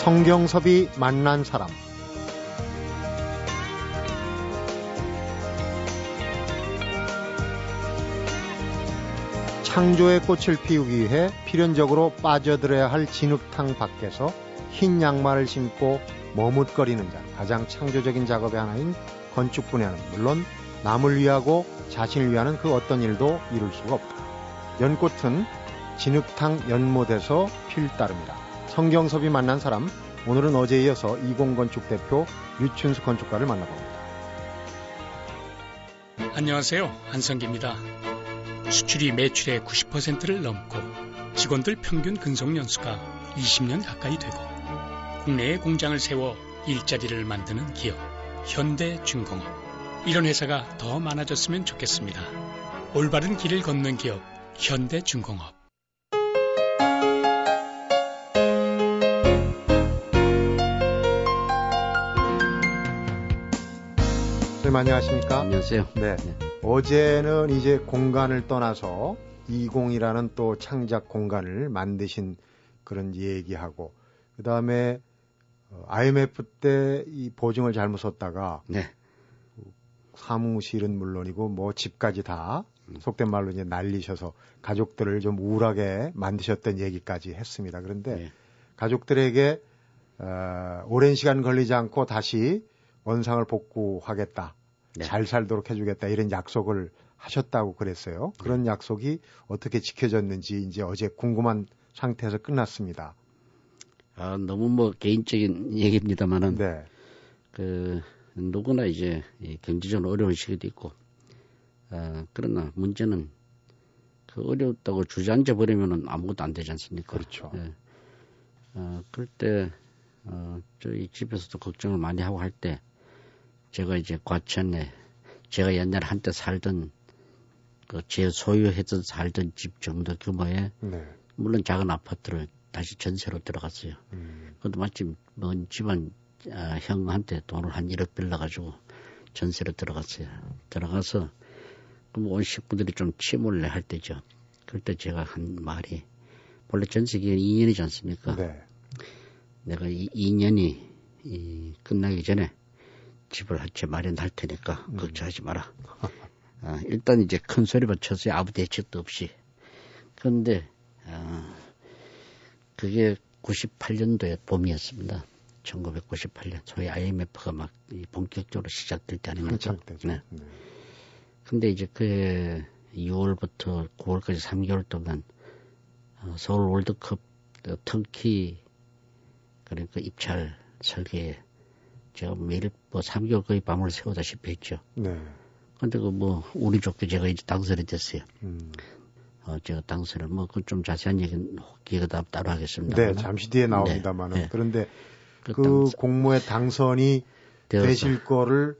성경섭이 만난 사람 창조의 꽃을 피우기 위해 필연적으로 빠져들어야 할 진흙탕 밖에서 흰 양말을 신고 머뭇거리는 자 가장 창조적인 작업의 하나인 건축 분야는 물론 남을 위하고 자신을 위하는 그 어떤 일도 이룰 수가 없다. 연꽃은 진흙탕 연못에서 필 따릅니다. 성경섭이 만난 사람 오늘은 어제에 이어서 이공건축 대표 유춘수 건축가를 만나봅니다. 안녕하세요. 한성기입니다. 수출이 매출의 90%를 넘고 직원들 평균 근속 연수가 20년 가까이 되고 국내에 공장을 세워 일자리를 만드는 기업 현대중공업 이런 회사가 더 많아졌으면 좋겠습니다. 올바른 길을 걷는 기업 현대중공업 선생님 안녕하십니까? 안녕하세요. 네. 어제는 이제 공간을 떠나서 20이라는 또 창작 공간을 만드신 그런 얘기하고 그 다음에 IMF 때 이 보증을 잘못 썼다가 네. 사무실은 물론이고 뭐 집까지 다 속된 말로 이제 날리셔서 가족들을 좀 우울하게 만드셨던 얘기까지 했습니다. 그런데 네. 가족들에게 어, 오랜 시간 걸리지 않고 다시 원상을 복구하겠다. 네. 잘 살도록 해주겠다. 이런 약속을 하셨다고 그랬어요. 그런 약속이 어떻게 지켜졌는지 이제 어제 궁금한 상태에서 끝났습니다. 아, 너무 뭐 개인적인 얘기입니다만은 네. 그 누구나 이제 이 경제적으로 어려운 시기도 있고 아, 그러나 문제는 그 어렵다고 주저앉아 버리면은 아무것도 안 되지 않습니까? 그렇죠. 예. 어, 그럴 때 어, 저희 집에서도 걱정을 많이 하고 할 때 제가 이제 과천에 제가 옛날에 한때 살던 그 제 소유했던 살던 집 정도 규모의 네. 물론 작은 아파트를 다시 전세로 들어갔어요. 음, 그것도 마침 먼 집안 아, 형한테 돈을 한 1억 빌려가지고 전세로 들어갔어요. 들어가서 그럼 온 식구들이 좀 침울래 할 때죠. 그럴 때 제가 한 말이 원래 전세 기간이 2년이지 않습니까? 네. 내가 이 2년이 이 끝나기 전에 집을 한 채 마련할 테니까 음. 걱정하지 마라. 아, 일단 이제 큰 소리만 쳤어요. 아무 대책도 없이. 그런데 아, 그게 98년도에 봄이었습니다. 1998년 소위 IMF가 막이 본격적으로 시작될 때 아닙니까? 때죠. 네. 네. 근데 이제 그 6월부터 9월까지 3개월 동안 어, 서울 월드컵 그 터키 그러니까 입찰 설계에 제가 매일 뭐 3개월 거의 밤을 새우다시피 했죠. 네. 근데 그 뭐 우리 쪽도 제가 이제 당선이 됐어요. 음. 어 제가 당선을 뭐 그 좀 자세한 얘기는 기회가 다 따로 하겠습니다. 네, 잠시 뒤에 나옵니다만은 네, 네. 그런데 그 그 공모에 당선이 되어서 되실 거를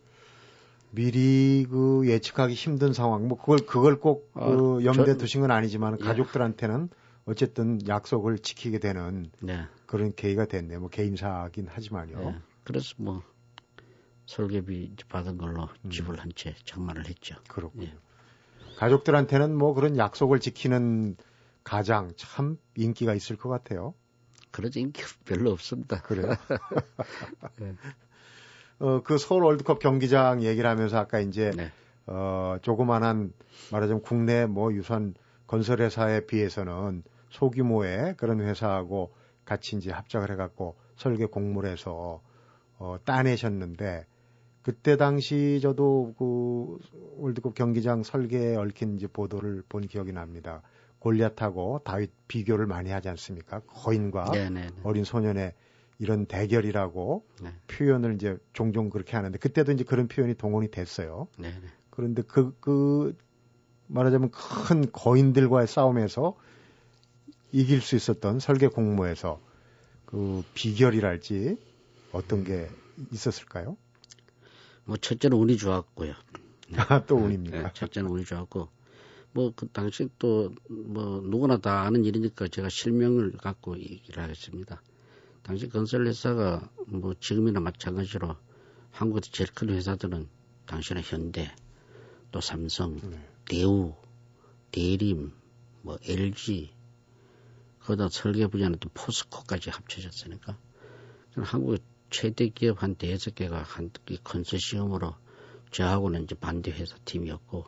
미리 그 예측하기 힘든 상황. 뭐 그걸 그걸 꼭 아, 그 염두에 저- 두신 건 아니지만 예. 가족들한테는 어쨌든 약속을 지키게 되는 네. 그런 계기가 됐네요. 뭐 개인사긴 하지만요. 네. 그래서 뭐 설계비 받은 걸로 음. 집을 한 채 장만을 했죠. 그렇군요. 예. 가족들한테는 뭐 그런 약속을 지키는 가장 참 인기가 있을 것 같아요. 그러지 인기 별로 없습니다. 그래요? 네. 어, 그 서울 월드컵 경기장 얘기를 하면서 아까 이제 네. 어, 조그만한 말하자면 국내 뭐 유선 건설 회사에 비해서는 소규모의 그런 회사하고 같이 이제 합작을 해갖고 설계 공모를 해서 어, 따내셨는데 그때 당시 저도 그 월드컵 경기장 설계에 얽힌 이제 보도를 본 기억이 납니다. 골리앗하고 다윗 비교를 많이 하지 않습니까? 거인과 네, 네, 네. 어린 소년의 이런 대결이라고 네. 표현을 이제 종종 그렇게 하는데 그때도 이제 그런 표현이 동원이 됐어요. 네, 네. 그런데 그, 그, 말하자면 큰 거인들과의 싸움에서 이길 수 있었던 설계 공모에서 그 비결이랄지 어떤 게 있었을까요? 뭐 첫째는 운이 좋았고요. 아, 또 네, 운입니까? 첫째는 운이 좋았고 뭐 그 당시 또 뭐 누구나 다 아는 일이니까 제가 실명을 갖고 얘기를 하겠습니다. 당시 건설 회사가 뭐 지금이나 마찬가지로 한국에서 제일 큰 회사들은 당시는 현대, 또 삼성, 네. 대우, 대림, 뭐 LG, 거기다 설계 분야는 또 포스코까지 합쳐졌으니까 한국의 최대 기업 한 대여섯 개가 한 컨소시엄으로 저하고는 이제 반대 회사 팀이었고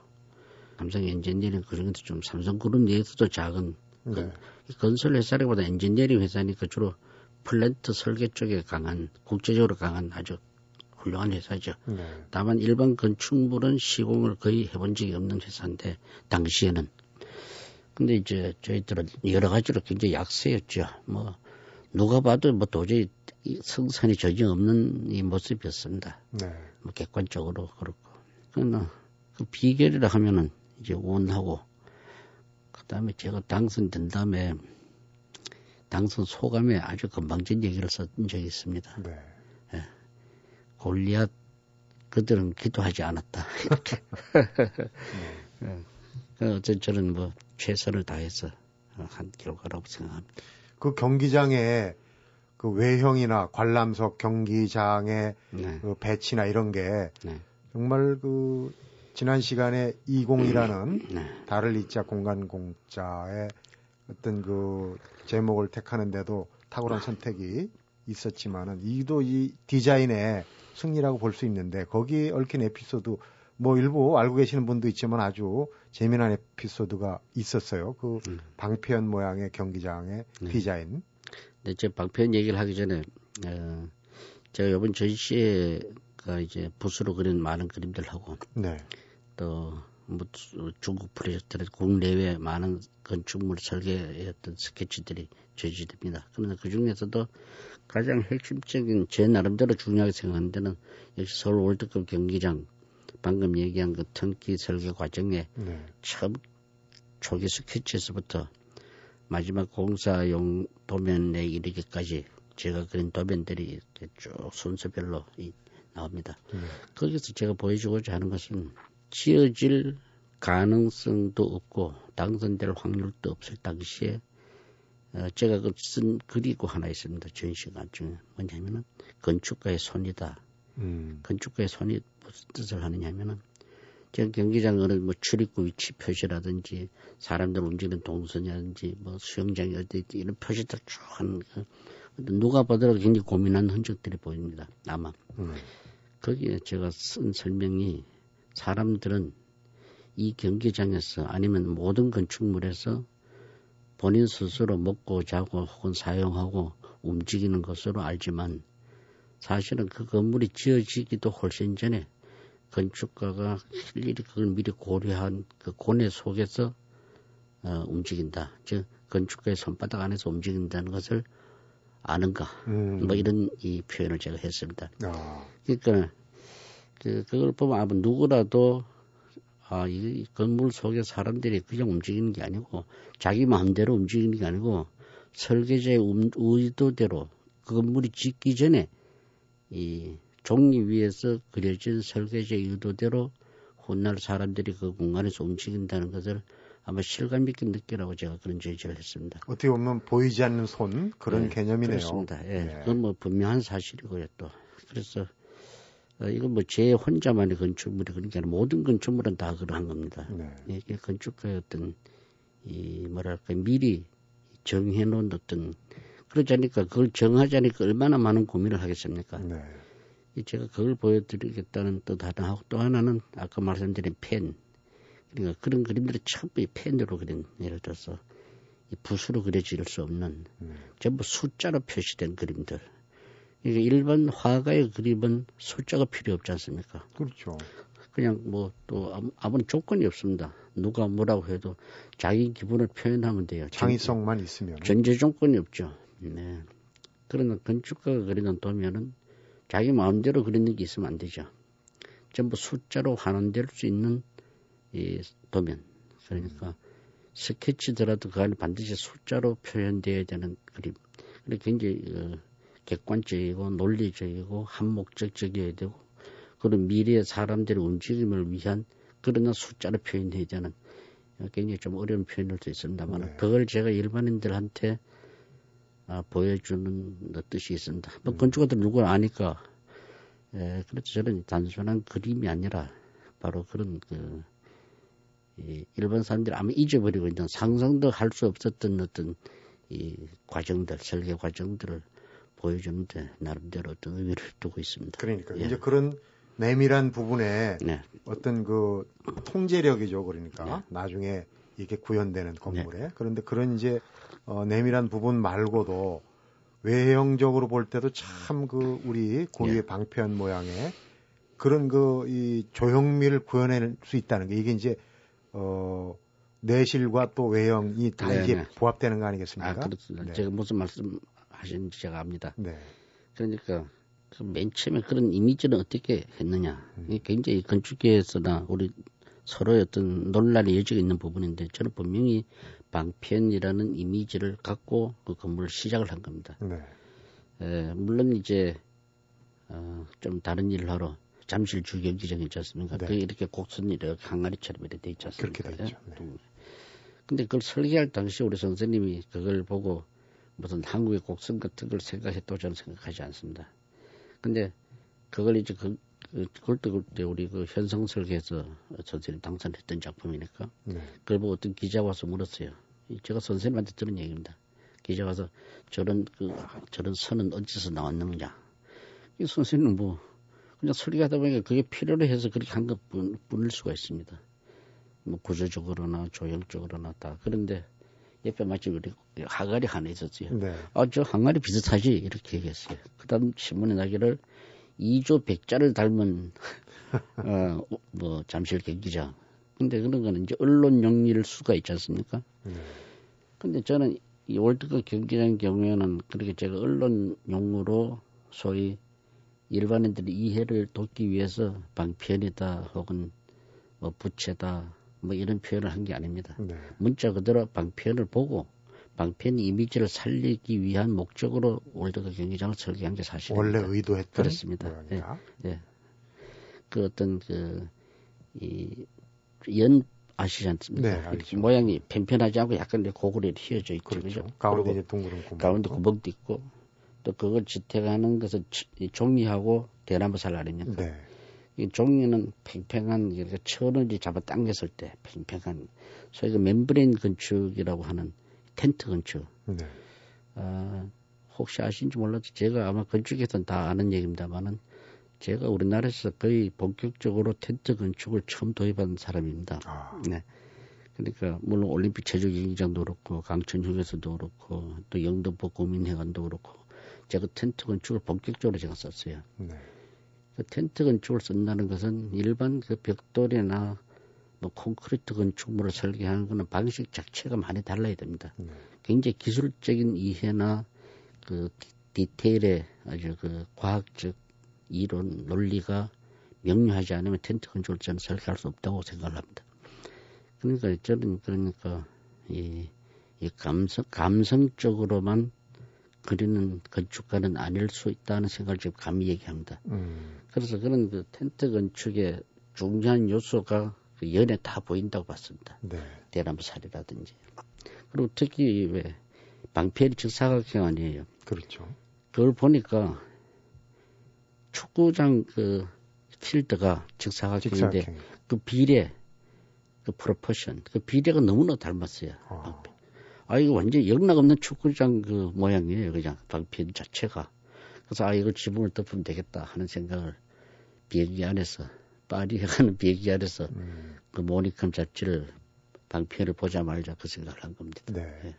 삼성 엔지니어링 그중에도 좀 삼성그룹 내에서도 작은 네. 건설 회사라기보다 엔지니어링 회사니까 주로 플랜트 설계 쪽에 강한 국제적으로 강한 아주 훌륭한 회사죠. 네. 다만 일반 건축물은 시공을 거의 해본 적이 없는 회사인데 당시에는 근데 이제 저희들은 여러 가지로 굉장히 약세였죠. 뭐 누가 봐도 뭐 도저히 성산이 전혀 없는 이 모습이었습니다. 네. 뭐 객관적으로 그렇고. 그러나 그 비결이라 하면은 이제 운하고 그다음에 제가 당선된 다음에 당선 소감에 아주 건방진 얘기를 썼던 적이 있습니다. 네. 예. 골리앗 그들은 기도하지 않았다 이렇게. 네. 예. 어쨌든 저는 뭐 최선을 다해서 한 결과라고 생각합니다. 그 경기장에 그 외형이나 관람석 경기장의 네. 그 배치나 이런 게 네. 정말 그 지난 시간에 20이라는 네. 달을 잊자 공간 공자의 어떤 그 제목을 택하는데도 탁월한 선택이 있었지만은 이도 이 디자인의 승리라고 볼 수 있는데 거기에 얽힌 에피소드 뭐 일부 알고 계시는 분도 있지만 아주 재미난 에피소드가 있었어요. 그 음. 방패연 모양의 경기장의 네. 디자인. 네, 제 방패연 얘기를 하기 전에 어, 제가 이번 전시회가 이제 붓으로 그린 많은 그림들하고 네. 또 뭐 중국 프로젝트를 국내외 많은 건축물 설계했던 스케치들이 제시됩니다. 그런데 그 중에서도 가장 핵심적인 제 나름대로 중요하게 생각하는 데는 역시 서울 월드컵 경기장 방금 얘기한 그 턴키 설계 과정에 네. 처음 초기 스케치에서부터 마지막 공사용 도면에 이르기까지 제가 그린 도면들이 쭉 순서별로 이, 나옵니다. 네. 거기서 제가 보여주고자 하는 것은 지어질 가능성도 없고 당선될 확률도 없을 당시에 어, 제가 그쓴 글이고 하나 있습니다. 전시관 중에 뭐냐면은 건축가의 손이다. 음. 건축가의 손이 무슨 뜻을 하느냐면은 저 경기장을 뭐 출입구 위치 표시라든지 사람들 움직이는 동선이라든지 뭐 수영장이 어디 이런 표시들 쭉 하는 그 누가 보더라도 굉장히 고민한 흔적들이 보입니다. 아마 음. 거기에 제가 쓴 설명이 사람들은 이 경기장에서 아니면 모든 건축물에서 본인 스스로 먹고 자고 혹은 사용하고 움직이는 것으로 알지만 사실은 그 건물이 지어지기도 훨씬 전에 건축가가 일일이 그걸 미리 고려한 그 고뇌 속에서 어, 움직인다. 즉 건축가의 손바닥 안에서 움직인다는 것을 아는가. 음. 뭐 이런 이 표현을 제가 했습니다. 아. 그러니까 그 그걸 보면 아마 누구라도 아, 이 건물 속에 사람들이 그냥 움직이는 게 아니고 자기 마음대로 움직이는 게 아니고 설계자의 음, 의도대로 그 건물이 짓기 전에 이 종이 위에서 그려진 설계자의 의도대로 훗날 사람들이 그 공간에서 움직인다는 것을 아마 실감 있게 느끼라고 제가 그런 제시를 했습니다. 어떻게 보면 보이지 않는 손 그런 네, 개념이네요. 그렇습니다. 예. 네. 그건 뭐 분명한 사실이고요 또. 그래서 어, 이건 뭐 제 혼자만의 건축물이 그러니까 모든 건축물은 다 그러한 겁니다. 네. 이게 건축가의 어떤 이 뭐랄까 미리 정해놓은 어떤 그러지 않으니까 그걸 정하자니까 얼마나 많은 고민을 하겠습니까? 네. 제가 그걸 보여드리겠다는 뜻 하나 하고 또 하나는 아까 말씀드린 펜. 그러니까 그런 그림들이 전부 이 펜으로 그린 예를 들어서 이 붓으로 그려질 수 없는 음. 전부 숫자로 표시된 그림들. 이게 일반 화가의 그림은 숫자가 필요 없지 않습니까? 그렇죠. 그냥 뭐또 아무런 조건이 없습니다. 누가 뭐라고 해도 자기 기분을 표현하면 돼요. 창의성만 있으면. 전제 조건이 없죠. 네. 그러나 건축가가 그리는 도면은 자기 마음대로 그리는 게 있으면 안 되죠. 전부 숫자로 환원될 수 있는 이 도면. 그러니까 스케치더라도 그 안에 반드시 숫자로 표현되어야 되는 그림. 그리고 굉장히 어, 객관적이고 논리적이고 한목적적이어야 되고 그런 미래의 사람들의 움직임을 위한 그러나 숫자로 표현해야 되는 굉장히 좀 어려운 표현일 수 있습니다만 네. 그걸 제가 일반인들한테 아, 보여주는 뜻이 있습니다. 뭐 음. 건축가들 누구 아니까 예, 그렇죠. 저는 단순한 그림이 아니라 바로 그런 그 이, 일반 사람들이 아마 잊어버리고 있는 상상도 할 수 없었던 어떤 이 과정들, 설계 과정들을 보여주는데 나름대로 어떤 의미를 두고 있습니다. 그러니까 예. 이제 그런 내밀한 부분에 네. 어떤 그 통제력이죠. 그러니까 네. 나중에 이게 구현되는 건물에 네. 그런데 그런 이제 어, 내밀한 부분 말고도 외형적으로 볼 때도 참 그 우리 고유의 네. 방편 모양의 그런 그 이 조형미를 구현할 수 있다는 게 이게 이제 어 내실과 또 외형이 다 네, 이게 네. 부합되는 거 아니겠습니까? 아, 그렇습니다. 네. 제가 무슨 말씀하시는지 제가 압니다. 네. 그러니까 그맨 처음에 그런 이미지는 어떻게 했느냐. 음. 굉장히 건축계에서나 우리 서로의 어떤 논란이 여지가 있는 부분인데 저는 분명히 방편이라는 이미지를 갖고 그 건물을 시작을 한 겁니다. 네. 에, 물론 이제 어, 좀 다른 일을 하러 잠실 주경기장 있지 않습니까? 네. 그게 이렇게 곡선이 이렇게 항아리처럼 이렇게 돼 있지 않습니까? 그렇게 돼 있죠. 네. 근데 그걸 설계할 당시 우리 선생님이 그걸 보고 무슨 한국의 곡선 같은 걸 생각했다고 저는 생각하지 않습니다. 근데 그걸 이제 그, 그또 그때 우리 그 현성 설계에서 선생님 당선했던 작품이니까 네. 그걸 보고 어떤 기자 와서 물었어요. 제가 선생님한테 들은 얘기입니다. 기자 와서 저런 그 저런 선은 어디서 나왔느냐. 이 선생님은 뭐 그냥 설계하다 보니까 그게 필요로 해서 그렇게 한 것뿐일 수가 있습니다. 뭐 구조적으로나 조형적으로나 다 그런데 옆에 마치 우리 항아리 하나 있었어요. 네. 아, 저 항아리 비슷하지? 이렇게 얘기했어요. 그 다음 신문에 나기를 2조 100자를 닮은, 어, 뭐, 잠실 경기장. 근데 그런 거는 이제 언론 용일 수가 있지 않습니까? 네. 근데 저는 이 월드컵 경기장 경우에는 그렇게 제가 언론용으로 소위 일반인들이 이해를 돕기 위해서 방편이다 혹은 뭐 부채다 뭐 이런 표현을 한 게 아닙니다. 네. 문자 그대로 방편을 보고 방편 이미지를 살리기 위한 목적으로 월드컵 경기장을 설계한 게 사실입니다. 원래 의도했던 그렇습니다. 예, 예. 그 어떤 그이연 아시지 않습니까? 네, 모양이 편편하지 않고 약간 고구려 휘어져 있죠. 그렇죠. 그죠? 가운데 이제 둥그런 구멍. 가운데 구멍도 있고 또 그걸 지탱하는 것은 종이하고 대나무살 아닙니까? 네. 이 종이는 팽팽한 이렇게 천을 잡아 당겼을 때 팽팽한 소위 그 멤브레인 건축이라고 하는 텐트 건축. 네. 아, 혹시 아신지 몰라도 제가 아마 건축에서는 다 아는 얘기입니다만은 제가 우리나라에서 거의 본격적으로 텐트 건축을 처음 도입한 사람입니다. 아. 네. 그러니까 물론 올림픽 체조 경기장도 그렇고 강천 휴게소도 그렇고 또 영등포 고민회관도 그렇고 제가 텐트 건축을 본격적으로 제가 썼어요. 네. 그 텐트 건축을 쓴다는 것은 일반 그 벽돌이나 뭐 콘크리트 건축물을 설계하는 것은 방식 자체가 많이 달라야 됩니다. 네. 굉장히 기술적인 이해나 그 디테일의 아주 그 과학적 이론 논리가 명료하지 않으면 텐트 건축을 저는 설계할 수 없다고 생각을 합니다. 그러니까 저는 그러니까 이, 이 감성 감성적으로만 그리는 건축가는 아닐 수 있다는 생각을 지금 감히 얘기합니다. 음. 그래서 그런 그 텐트 건축의 중요한 요소가 그 연에 다 보인다고 봤습니다. 네. 대나무 살이라든지. 그리고 특히 왜 방패리 직사각형 아니에요. 그렇죠. 그걸 보니까 축구장 그 필드가 직사각형인데 직사각형. 그 비례, 그 프로포션, 그 비례가 너무나 닮았어요. 어. 아, 이거 완전히 영락없는 축구장 그 모양이에요. 그냥 방편 자체가. 그래서 아, 이걸 지붕을 덮으면 되겠다 하는 생각을 비행기 안에서, 파리에 가는 비행기 안에서 음. 그 모니컴 잡지를 방편을 보자 말자 그 생각을 한 겁니다. 네. 네.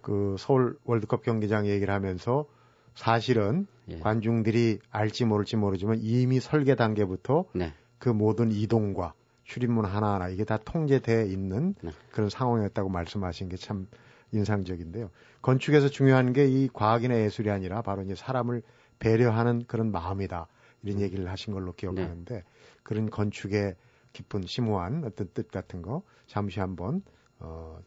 그 서울 월드컵 경기장 얘기를 하면서 사실은 예. 관중들이 알지 모를지 모르지만 이미 설계 단계부터 네. 그 모든 이동과 출입문 하나하나 이게 다 통제돼 있는 네. 그런 상황이었다고 말씀하신 게 참 인상적인데요. 건축에서 중요한 게 이 과학이나 예술이 아니라 바로 이제 사람을 배려하는 그런 마음이다. 이런 얘기를 하신 걸로 기억하는데 네. 그런 건축의 깊은 심오한 어떤 뜻 같은 거 잠시 한번 어,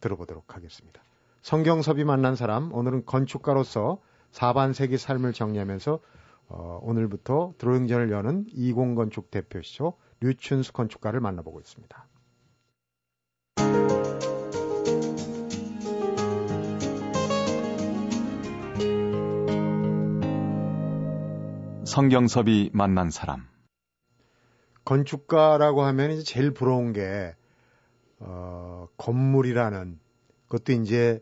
들어보도록 하겠습니다. 성경섭이 만난 사람 오늘은 건축가로서 4반세기 삶을 정리하면서 어, 오늘부터 드로잉전을 여는 이공건축 대표시죠 류춘수 건축가를 만나보고 있습니다. 성경섭이 만난 사람. 건축가라고 하면 이제 제일 부러운 게, 어, 건물이라는 것도 이제,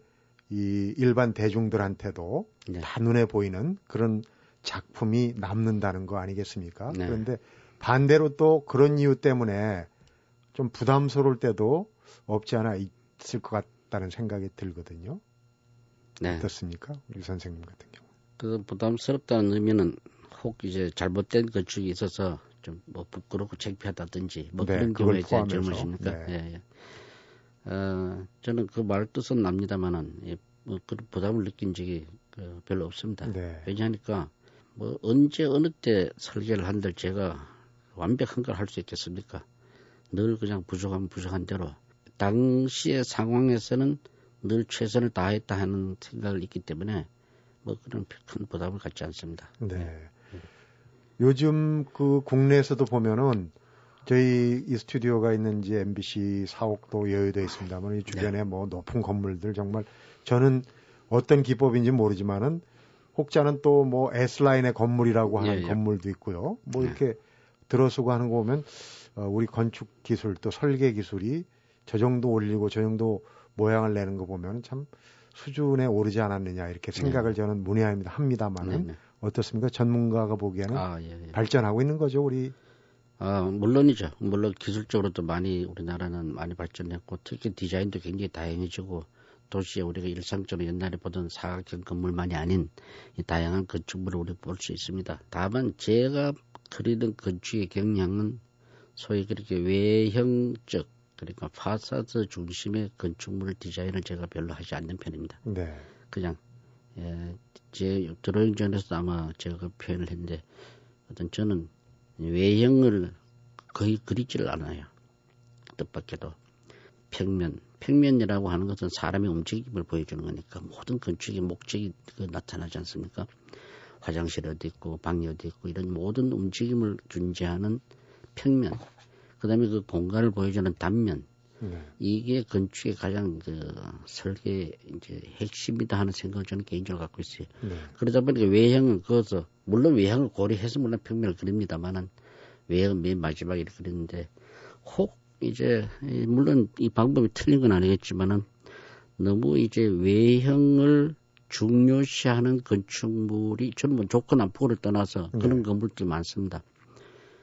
이 일반 대중들한테도 네. 다 눈에 보이는 그런 작품이 남는다는 거 아니겠습니까? 네. 그런데 반대로 또 그런 이유 때문에 좀 부담스러울 때도 없지 않아 있을 것 같다는 생각이 들거든요. 네. 어떻습니까? 우리 선생님 같은 경우. 그 부담스럽다는 의미는 혹 이제 잘못된 건축이 있어서 좀 뭐 부끄럽고 창피하다든지 뭐 네, 그런 경우에 대한 질문이십니까? 네. 예, 예. 어, 저는 그 말 뜻은 납니다만은 예, 뭐 그런 부담을 느낀 적이 그 별로 없습니다. 네. 왜냐하니까 뭐 언제 어느 때 설계를 한들 제가 완벽한 걸 할 수 있겠습니까? 늘 그냥 부족하면 부족한 대로 당시의 상황에서는 늘 최선을 다했다 하는 생각을 있기 때문에 뭐 그런 큰 부담을 갖지 않습니다. 네. 네. 요즘 그 국내에서도 보면은 저희 이 스튜디오가 있는지 MBC 사옥도 여유되어 있습니다만 이 주변에 네. 뭐 높은 건물들 정말 저는 어떤 기법인지 모르지만은 혹자는 또 뭐 S라인의 건물이라고 하는 예, 예. 건물도 있고요. 뭐 네. 이렇게 들어서고 하는 거 보면 어, 우리 건축 기술 또 설계 기술이 저 정도 올리고 저 정도 모양을 내는 거 보면 참 수준에 오르지 않았느냐 이렇게 생각을 네. 저는 문의합니다 합니다만은 네, 네. 어떻습니까? 전문가가 보기에는 아, 예, 예. 발전하고 있는 거죠, 우리. 아, 물론이죠. 물론 기술적으로도 많이 우리나라는 많이 발전했고 특히 디자인도 굉장히 다양해지고 도시에 우리가 일상적으로 옛날에 보던 사각형 건물만이 아닌 이 다양한 건축물을 우리 볼 수 있습니다. 다만 제가 그리는 건축의 경향은 소위 그렇게 외형적 그러니까 파사드 중심의 건축물 디자인을 제가 별로 하지 않는 편입니다. 네. 그냥 예, 제 드로잉 전에서도 아마 제가 그 표현을 했는데 어떤 저는 외형을 거의 그리지를 않아요. 뜻밖에도 평면, 평면이라고 하는 것은 사람의 움직임을 보여주는 거니까 모든 건축의 목적이 그 나타나지 않습니까? 화장실 어디 있고 방이 어디 있고 이런 모든 움직임을 존재하는 평면. 그 다음에 그 공간을 보여주는 단면. 네. 이게 건축의 가장 그 설계 이제 핵심이다 하는 생각을 저는 개인적으로 갖고 있어요. 네. 그러다 보니까 외형은 그것서 물론 외형을 고려해서 물론 평면을 그립니다만은 외형은 맨 마지막에 그리는데 혹 이제 물론 이 방법이 틀린 건 아니겠지만은 너무 이제 외형을 중요시하는 건축물이 전부 뭐 조건 안보를 떠나서 네. 그런 건물들이 많습니다.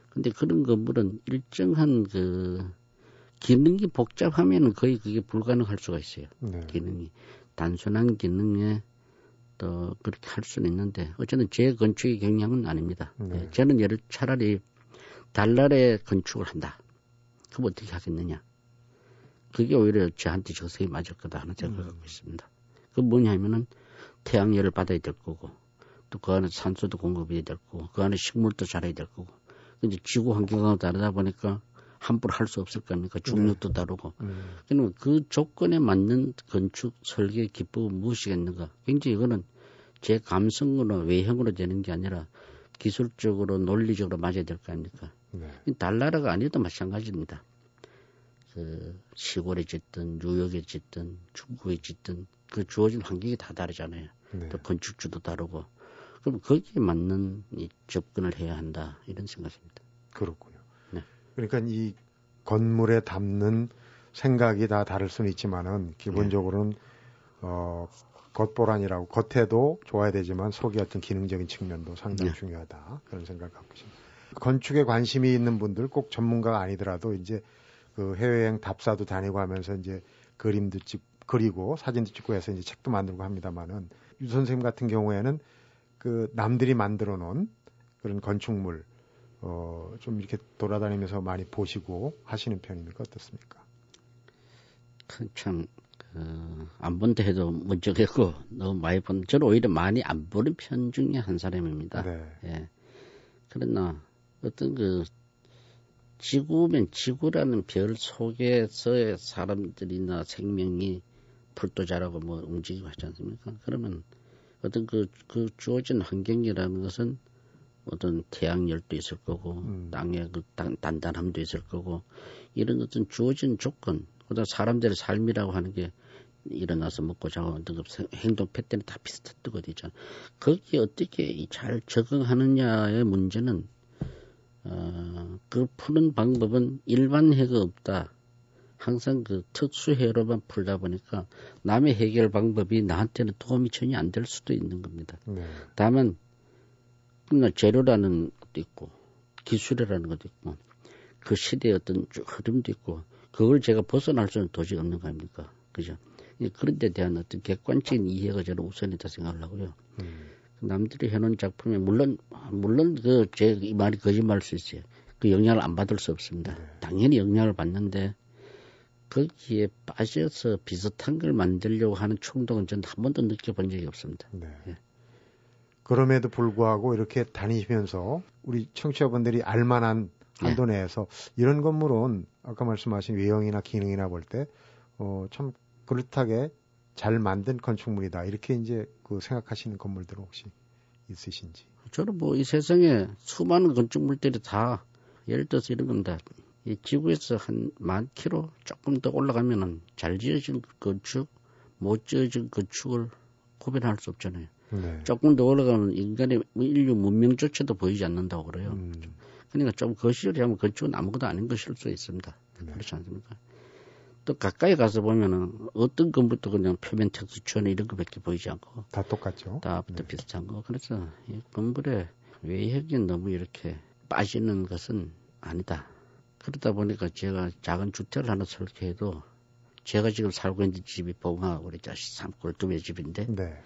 근데 그런 건물은 일정한 그 기능이 복잡하면 거의 그게 불가능할 수가 있어요. 네. 기능이 단순한 기능에 또 그렇게 할 수는 있는데 어쨌든 제 건축의 경향은 아닙니다. 네. 예, 저는 예를 차라리 달날에 건축을 한다. 그럼 어떻게 하겠느냐? 그게 오히려 저한테 적성이 맞을 거다 하는 생각을 음. 갖고 있습니다. 그 뭐냐면은 태양열을 받아야 될 거고 또 그 안에 산소도 공급이 될 거고 그 안에 식물도 자라야 될 거고 근데 지구 환경과 다르다 보니까 함부로 할 수 없을 거 아닙니까? 중력도 네. 다르고. 음. 그러면 그 조건에 맞는 건축 설계 기법은 무엇이겠는가? 굉장히 이거는 제 감성으로 외형으로 되는 게 아니라 기술적으로 논리적으로 맞아야 될 거 아닙니까? 네. 달나라가 아니어도 마찬가지입니다. 그 시골에 짓든 뉴욕에 짓든 중국에 짓든 그 주어진 환경이 다 다르잖아요. 네. 또 건축주도 다르고 그럼 거기에 맞는 이 접근을 해야 한다 이런 생각입니다. 그렇군요. 네. 그러니까 이 건물에 담는 생각이 다 다를 수는 있지만은 기본적으로는 네. 어 겉보란이라고 겉에도 좋아야 되지만 속의 어떤 기능적인 측면도 상당히 네. 중요하다 그런 생각을 갖고 있습니다. 건축에 관심이 있는 분들 꼭 전문가가 아니더라도 이제 그 해외여행 답사도 다니고 하면서 이제 그림도 찍 그리고 사진도 찍고 해서 이제 책도 만들고 합니다만은 유 선생님 같은 경우에는 그 남들이 만들어 놓은 그런 건축물 어, 좀 이렇게 돌아다니면서 많이 보시고 하시는 편입니까? 어떻습니까? 참, 그, 안 본다 해도 문적했고, 너무 많이 본, 저는 오히려 많이 안 보는 편 중에 한 사람입니다. 네. 예. 그러나, 어떤 그, 지구면 지구라는 별 속에서의 사람들이나 생명이 불도 자라고 뭐 움직이고 하지 않습니까? 그러면 어떤 그, 그 주어진 환경이라는 것은 어떤 태양열도 있을 거고, 음. 땅의 그 단, 단단함도 있을 거고, 이런 어떤 주어진 조건, 그다음 사람들의 삶이라고 하는 게 일어나서 먹고 자고 등급 행동 패턴이 다 비슷했거든요. 거기에 어떻게 잘 적응하느냐의 문제는 어, 그 푸는 방법은 일반 해가 없다 항상 그 특수 해로만 풀다 보니까 남의 해결 방법이 나한테는 도움이 전혀 안 될 수도 있는 겁니다. 네. 다만 그나 재료라는 것도 있고 기술이라는 것도 있고 그 시대의 어떤 흐름도 있고 그걸 제가 벗어날 수는 도저히 없는 거 아닙니까? 그죠? 그런 데 대한 어떤 객관적인 이해가 저는 우선이다 생각을 하고요. 음. 남들이 해놓은 작품에 물론 물론 그제이 말이 거짓말일 수 있어요. 그 영향을 안 받을 수 없습니다. 네. 당연히 영향을 받는데 거기에 빠져서 비슷한 걸 만들려고 하는 충동은 저는 한 번도 느껴본 적이 없습니다. 네. 예. 그럼에도 불구하고 이렇게 다니시면서 우리 청취자분들이 알만한 한도 네. 내에서 이런 건물은 아까 말씀하신 외형이나 기능이나 볼 때 어, 참 그렇다게 잘 만든 건축물이다 이렇게 이제 그 생각하시는 건물들 혹시 있으신지? 저는 뭐 이 세상에 수많은 건축물들이 다 예를 들어서 이런 겁니다. 이 지구에서 한 만 킬로 조금 더 올라가면은 잘 지어진 건축, 못 지어진 건축을 구별할 수 없잖아요. 네. 조금 더 올라가면 인간의 인류 문명조차도 보이지 않는다고 그래요. 음. 그러니까 좀 거실을 하면 건축은 아무것도 아닌 것일 수 있습니다. 네. 그렇지 않습니까? 또 가까이 가서 보면은 어떤 건물도 그냥 표면 텍스처나 이런 것밖에 보이지 않고 다 똑같죠. 다 네. 비슷한 거. 그래서 이 건물의 외형이 너무 이렇게 빠지는 것은 아니다. 그러다 보니까 제가 작은 주택을 하나 설계해도 제가 지금 살고 있는 집이 봉화 우리 자식 삼골 두의 집인데 네.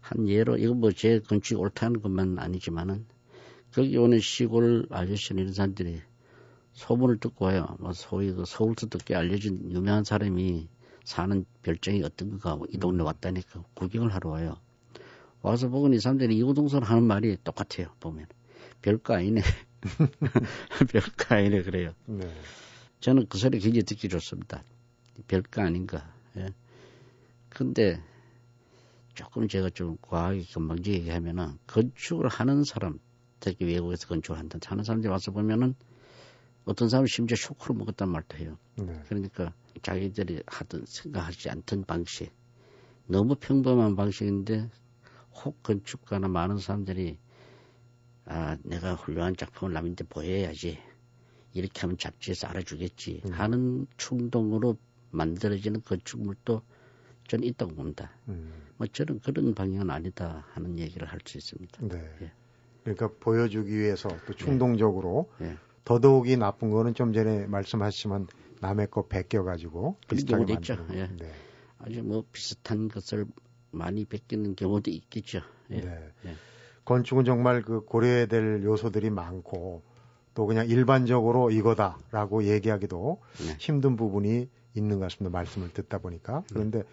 한 예로 이거 뭐 제 건축이 옳다는 것만 아니지만은 거기 오는 시골 아저씨는 이런 사람들이 소문을 듣고 와요. 뭐 소위 그 서울서 듣게 알려진 유명한 사람이 사는 별장이 어떤가 이 동네 왔다니까 구경을 하러 와요. 와서 보고 이 사람들이 이호동선 하는 말이 똑같아요. 보면 별거 아니네. 별거 아니네 그래요. 네. 저는 그 소리 굉장히 듣기 좋습니다. 별거 아닌가. 예. 근데 조금 제가 좀 과하게 건방지게 얘기하면은 건축을 하는 사람, 특히 외국에서 건축을 한다 하는 사람들이 와서 보면은 어떤 사람은 심지어 쇼크를 먹었단 말도 해요. 네. 그러니까 자기들이 하던 생각하지 않던 방식, 너무 평범한 방식인데 혹 건축가나 많은 사람들이 아, 내가 훌륭한 작품을 남한테 보여야지. 이렇게 하면 잡지에서 알아주겠지. 음. 하는 충동으로 만들어지는 건축물도 저는 있다고 봅니다. 음. 뭐 저는 그런 방향은 아니다 하는 얘기를 할 수 있습니다. 네. 예. 그러니까 보여주기 위해서 또 충동적으로 예. 예. 더더욱이 나쁜 거는 좀 전에 말씀하시지만 남의 거 베껴가지고 비슷하게 만드는 예. 네. 아주 뭐 비슷한 것을 많이 베끼는 경우도 있겠죠. 예. 네. 예. 건축은 정말 그 고려해야 될 요소들이 많고 또 그냥 일반적으로 이거다라고 얘기하기도 네. 힘든 부분이 있는 것 같습니다. 말씀을 듣다 보니까. 네. 그런데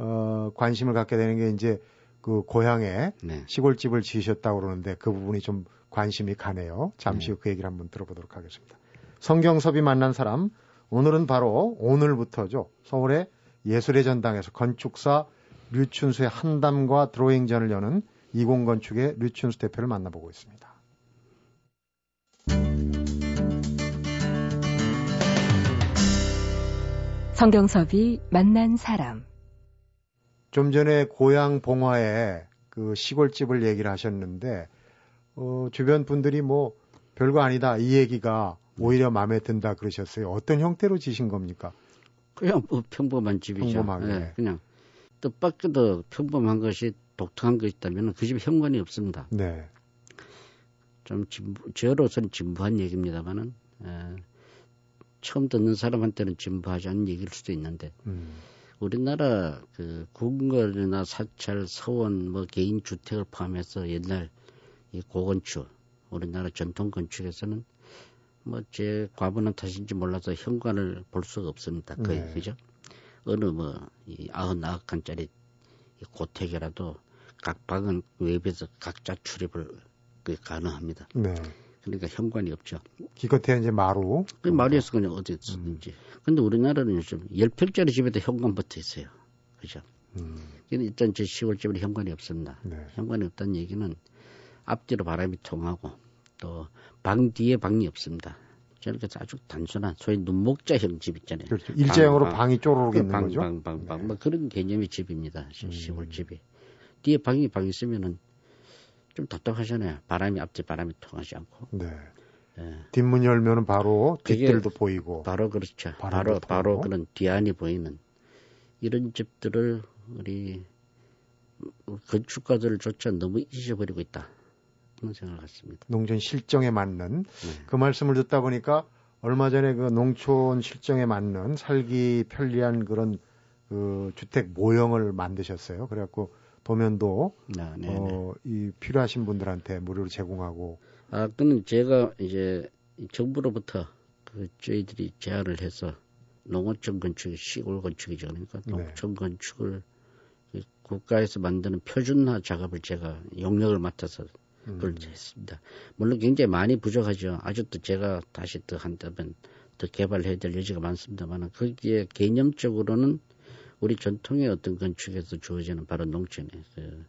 어 관심을 갖게 되는 게 이제 그 고향에 네. 시골집을 지으셨다고 그러는데 그 부분이 좀 관심이 가네요. 잠시 후그 얘기를 한번 들어보도록 하겠습니다. 성경섭이 만난 사람 오늘은 바로 오늘부터죠. 서울의 예술의 전당에서 건축사 류춘수의 한담과 드로잉전을 여는 이공건축의 류춘수 대표를 만나보고 있습니다. 성경섭이 만난 사람. 좀 전에 고향 봉화에 그 시골집을 얘기를 하셨는데, 어, 주변 분들이 뭐 별거 아니다 이 얘기가 오히려 마음에 든다 그러셨어요. 어떤 형태로 지신 겁니까? 그냥 뭐 평범한 집이죠. 평범하게. 네, 그냥 뜻밖에도 평범한 것이 독특한 거 있다면 그 집에 현관이 없습니다. 네. 좀 진부, 저로서는 진부한 얘기입니다만은 에, 처음 듣는 사람한테는 진부하지 않은 얘기일 수도 있는데 음. 우리나라 그 궁궐이나 사찰, 서원, 뭐 개인 주택을 포함해서 옛날 이 고건축, 우리나라 전통 건축에서는 뭐 제 과분한 탓인지 몰라서 현관을 볼 수가 없습니다. 거의 네. 그죠? 어느 뭐이 아흔 아홉 칸짜리 고택이라도 각 방은 외부에서 각자 출입을 그 가능합니다. 네. 그러니까 현관이 없죠. 기껏해야 이제 마루. 그 마루에서 그냥 어디든지. 음. 근데 우리나라는 좀 10평짜리 집에도 현관 붙어 있어요. 그죠? 음. 일단 제 시골집에 현관이 없습니다. 네. 현관이 없다는 얘기는 앞뒤로 바람이 통하고 또 방 뒤에 방이 없습니다. 저렇게 아주 단순한 소위 눈목자형 집 있잖아요. 그렇죠. 일자형으로 방, 이 쪼르륵 있는 방, 거죠. 방, 방, 방, 네. 뭐 그런 개념의 집입니다. 음. 시골집이. 뒤에 방이 방 있으면은 좀 답답하잖아요. 바람이 앞뒤 바람이 통하지 않고. 네. 예. 뒷문 열면은 바로 뒷뜰도 보이고. 바로 그렇죠. 바로 통하고. 바로 그런 뒤안이 보이는 이런 집들을 우리 건축가들조차 너무 잊어버리고 있다. 그런 생각을 갖습니다. 농촌 실정에 맞는 네. 그 말씀을 듣다 보니까 얼마 전에 그 농촌 실정에 맞는 살기 편리한 그런 그 주택 모형을 만드셨어요. 그래갖고 도면도 아, 네, 네. 어, 이 필요하신 분들한테 무료로 제공하고 아, 그는 제가 이제 이 정부로부터 그 저희들이 제안을 해서 농어촌 건축, 시골 건축이죠. 그러니까 네. 농촌 건축을 이 국가에서 만드는 표준화 작업을 제가 용역을 맡아서 음, 그걸 했습니다. 물론 굉장히 많이 부족하죠. 아직도 제가 다시 더 한다면 더 개발해야 될 여지가 많습니다만 거기에 개념적으로는 우리 전통의 어떤 건축에서 주어지는 바로 농촌에 그,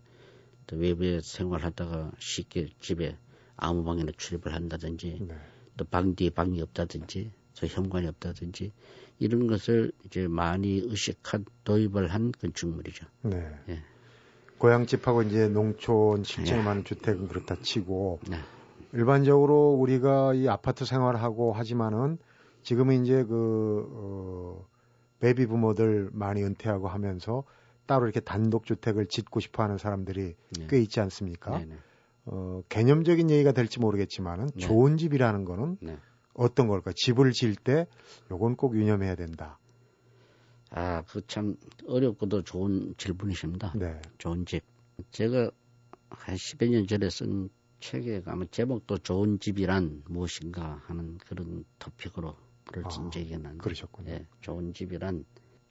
또 외부에 생활하다가 쉽게 집에 아무 방에나 출입을 한다든지 네. 또방 뒤에 방이 없다든지 저 현관이 없다든지 이런 것을 이제 많이 의식한 도입을 한 건축물이죠. 네. 예. 고향집하고 이제 농촌 실정에 예. 맞는 주택은 그렇다 치고 네. 일반적으로 우리가 이 아파트 생활하고 하지만은 지금은 이제 그 어, 베비 부모들 많이 은퇴하고 하면서 따로 이렇게 단독 주택을 짓고 싶어 하는 사람들이 네. 꽤 있지 않습니까? 네, 네. 어, 개념적인 얘기가 될지 모르겠지만은 네. 좋은 집이라는 거는 네. 어떤 걸까? 집을 지을 때 요건 꼭 유념해야 된다. 아, 그 참 어렵고도 좋은 질문이십니다. 네. 좋은 집. 제가 한 10여 년 전에 쓴 책에 아마 제목도 좋은 집이란 무엇인가 하는 그런 토픽으로 쓴 아, 있는데. 그러셨군요. 예, 좋은 집이란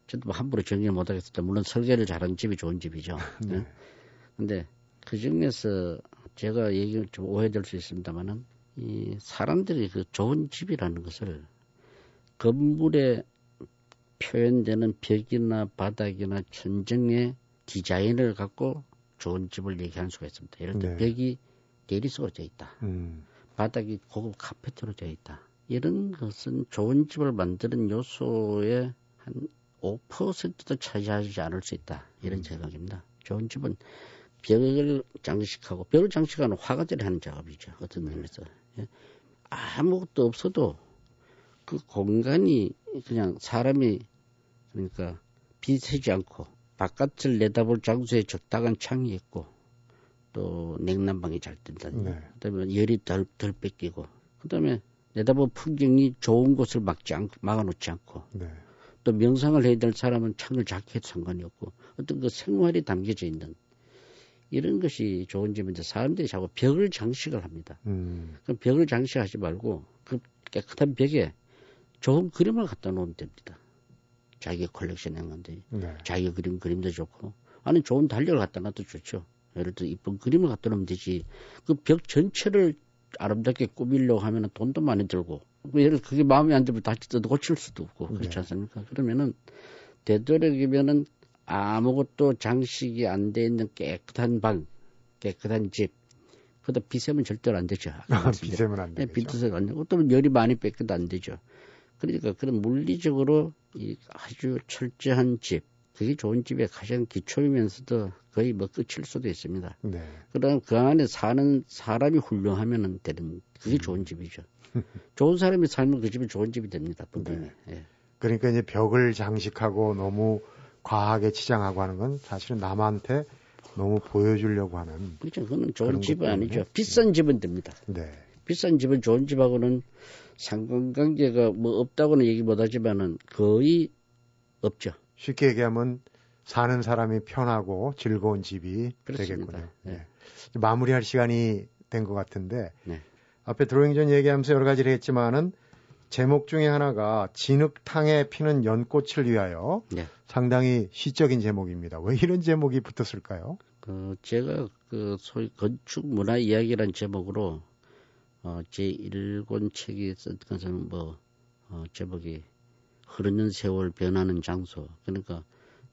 저도 뭐 함부로 정리를 못 하겠습니다. 물론 설계를 잘한 집이 좋은 집이죠. 네. 예? 근데 그 중에서 제가 얘기 좀 오해될 수 있습니다만은 이 사람들이 그 좋은 집이라는 것을 건물에 표현되는 벽이나 바닥이나 천정의 디자인을 갖고 좋은 집을 얘기할 수가 있습니다. 예를 들어 네. 벽이 내리석으로 되어 있다. 음, 바닥이 고급 카페트로 되어 있다. 이런 것은 좋은 집을 만드는 요소의 한 5%도 차지하지 않을 수 있다. 이런 음. 생각입니다. 좋은 집은 벽을 장식하고 벽을 장식하는 화가들이 하는 작업이죠. 어떤 네. 면에서 예. 아무것도 없어도 그 공간이 그냥 사람이 그러니까 비세지 않고 바깥을 내다볼 장소에 적당한 창이 있고 또 냉난방이 잘 된다는 네. 그다음에 열이 덜, 덜 뺏기고 그다음에 내다볼 풍경이 좋은 곳을 막지 않고 막아놓지 않고 네. 또 명상을 해야 될 사람은 창을 작게 해도 상관이 없고 어떤 그 생활이 담겨져 있는 이런 것이 좋은 집인데 사람들이 자꾸 벽을 장식을 합니다. 음, 그럼 벽을 장식하지 말고 그 깨끗한 벽에 좋은 그림을 갖다 놓으면 됩니다. 자기 컬렉션 행한데 네. 자기 그림 그림도 좋고 아니 좋은 달력을 갖다 놔도 좋죠. 예를 들어 이쁜 그림을 갖다 놓으면 되지. 그 벽 전체를 아름답게 꾸미려고 하면 돈도 많이 들고 그 예를 그게 마음에 안 들면 다시 또 고칠 수도 없고 그렇지 네. 않습니까? 그러면은 되도록이면은 아무것도 장식이 안 돼 있는 깨끗한 방, 깨끗한 집. 그다 비세면 절대로 안 되죠. 아, 비세면 안 네, 되겠죠. 비트세가 안 되고 또 열이 많이 뺏겨도 안 되죠. 그러니까 그런 물리적으로 이 아주 철저한 집, 그게 좋은 집의 가장 기초이면서도 거의 뭐 끝일 수도 있습니다. 네. 그다음 그 안에 사는 사람이 훌륭하면은 되는 그게 좋은 집이죠. 좋은 사람이 살면 그 집이 좋은 집이 됩니다. 분명히. 예. 그러니까 이제 벽을 장식하고 너무 과하게 치장하고 하는 건 사실은 남한테 너무 보여주려고 하는 그렇죠. 그거는 좋은 집은 것 아니죠. 비싼 집은 됩니다. 네. 비싼 집은 좋은 집하고는 상관관계가 뭐 없다고는 얘기 못하지만은 거의 없죠. 쉽게 얘기하면 사는 사람이 편하고 즐거운 집이 그렇습니다. 되겠군요. 네. 네. 마무리할 시간이 된 것 같은데 네. 앞에 들어오기 전 얘기하면서 여러 가지를 했지만은 제목 중에 하나가 진흙탕에 피는 연꽃을 위하여 네. 상당히 시적인 제목입니다. 왜 이런 제목이 붙었을까요? 그 제가 그 소위 건축 문화 이야기란 제목으로 어, 제 일권 책이 쓴 것은 뭐 어, 제목이 흐르는 세월 변하는 장소 그러니까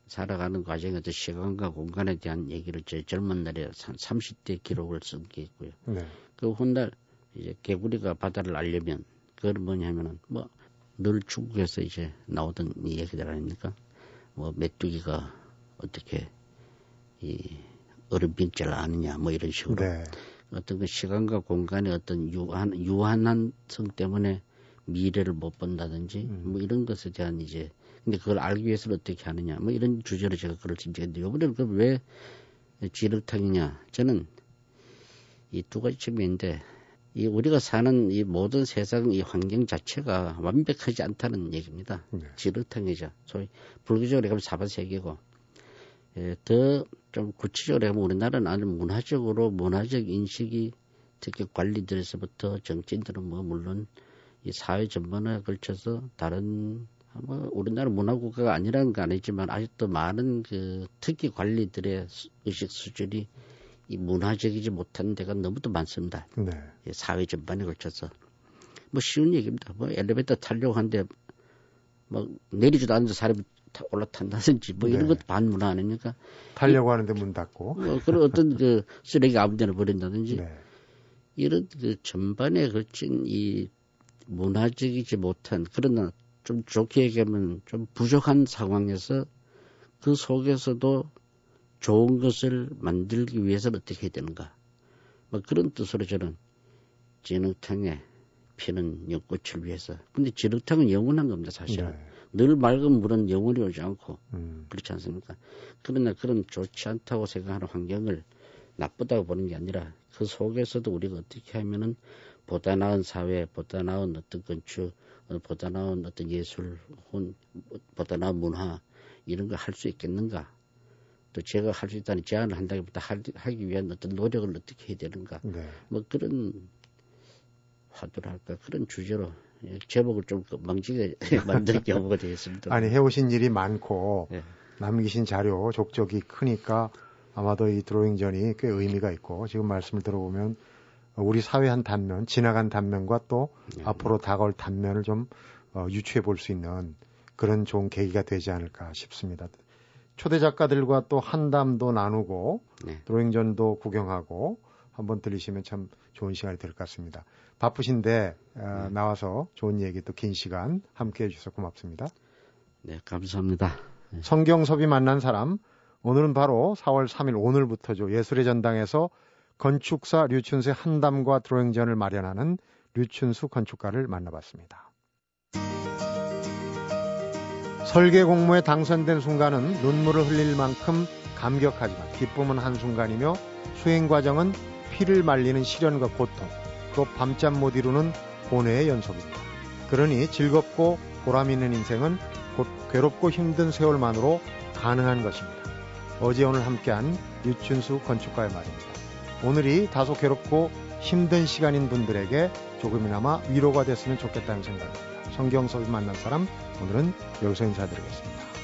살아가는 과정에서 시간과 공간에 대한 얘기를 제 젊은 날에 한 30대 기록을 쓴 게 있고요. 네. 그 훗날 이제 개구리가 바다를 알려면 그건 뭐냐면은 뭐 늘 중국에서 이제 나오던 이 얘기들 아닙니까? 뭐 메뚜기가 어떻게 이 얼음 빙자를 아느냐 뭐 이런 식으로 네. 어떤 그 시간과 공간의 어떤 유한 유한한 성 때문에 미래를 못 본다든지 음. 뭐 이런 것에 대한 이제 근데 그걸 알기 위해서는 어떻게 하느냐 뭐 이런 주제로 제가 글을 쓴적인데 요번에는 그왜 지륵탕이냐 저는 이 두 가지 측면인데 이 우리가 사는 이 모든 세상 이 환경 자체가 완벽하지 않다는 얘기입니다. 네. 지륵탕이죠. 소위 불교적으로 하면 사바세계고 예, 더 좀 구체적으로 하면 우리나라는 아주 문화적으로 문화적 인식이 특히 관리들에서부터 정치인들은 뭐 물론 이 사회 전반에 걸쳐서 다른 뭐 우리나라 문화국가가 아니라는 건 아니지만 아직도 많은 그 특히 관리들의 의식 수준이 이 문화적이지 못한 데가 너무도 많습니다. 네. 사회 전반에 걸쳐서 뭐 쉬운 얘기입니다. 뭐 엘리베이터 타려고 하는데 뭐 내리지도 않는 사람이 올라탄다든지 뭐 이런 네. 것도 반문화 아닙니까? 타려고 이, 하는데 문 닫고. 뭐 그런 어떤 그 쓰레기 아무 데나 버린다든지 네. 이런 그 전반에 걸친 이 문화적이지 못한 그러나 좀 좋게 얘기하면 좀 부족한 상황에서 그 속에서도 좋은 것을 만들기 위해서는 어떻게 해야 되는가. 뭐 그런 뜻으로 저는 진흙탕에 피는 연꽃을 위해서. 근데 진흙탕은 영원한 겁니다, 사실은. 네. 늘 맑은 물은 영원히 오지 않고 음. 그렇지 않습니까? 그러나 그런 좋지 않다고 생각하는 환경을 나쁘다고 보는 게 아니라 그 속에서도 우리가 어떻게 하면은 보다 나은 사회, 보다 나은 어떤 건축, 보다 나은 어떤 예술, 혹은 보다 나은 문화 이런 걸 할 수 있겠는가? 또 제가 할 수 있다는 제안을 한다기보다 하기 위한 어떤 노력을 어떻게 해야 되는가? 네. 뭐 그런 화두를 할까 그런 주제로 예, 제목을 좀 망치게 만들 경우가 되겠습니다. 아니 해오신 일이 많고 네. 남기신 자료 족적이 크니까 아마도 이 드로잉전이 꽤 의미가 있고 지금 말씀을 들어보면 우리 사회 한 단면, 지나간 단면과 또 네. 앞으로 다가올 단면을 좀 어, 유추해 볼 수 있는 그런 좋은 계기가 되지 않을까 싶습니다. 초대 작가들과 또 한담도 나누고 네. 드로잉전도 구경하고 한번 들리시면 참 좋은 시간이 될 것 같습니다. 바쁘신데 어, 네. 나와서 좋은 얘기 또 긴 시간 함께 해주셔서 고맙습니다. 네, 감사합니다. 네. 성경섭이 만난 사람 오늘은 바로 4월 3일 오늘부터죠. 예술의 전당에서 건축사 류춘수의 한담과 드로잉전을 마련하는 류춘수 건축가를 만나봤습니다. 설계 공모에 당선된 순간은 눈물을 흘릴 만큼 감격하지만 기쁨은 한순간이며 수행 과정은 피를 말리는 시련과 고통, 또 밤잠 못 이루는 고뇌의 연속입니다. 그러니 즐겁고 보람 있는 인생은 곧 괴롭고 힘든 세월만으로 가능한 것입니다. 어제 오늘 함께한 유춘수 건축가의 말입니다. 오늘이 다소 괴롭고 힘든 시간인 분들에게 조금이나마 위로가 됐으면 좋겠다는 생각입니다. 성경섭이 만난 사람 오늘은 여기서 인사드리겠습니다.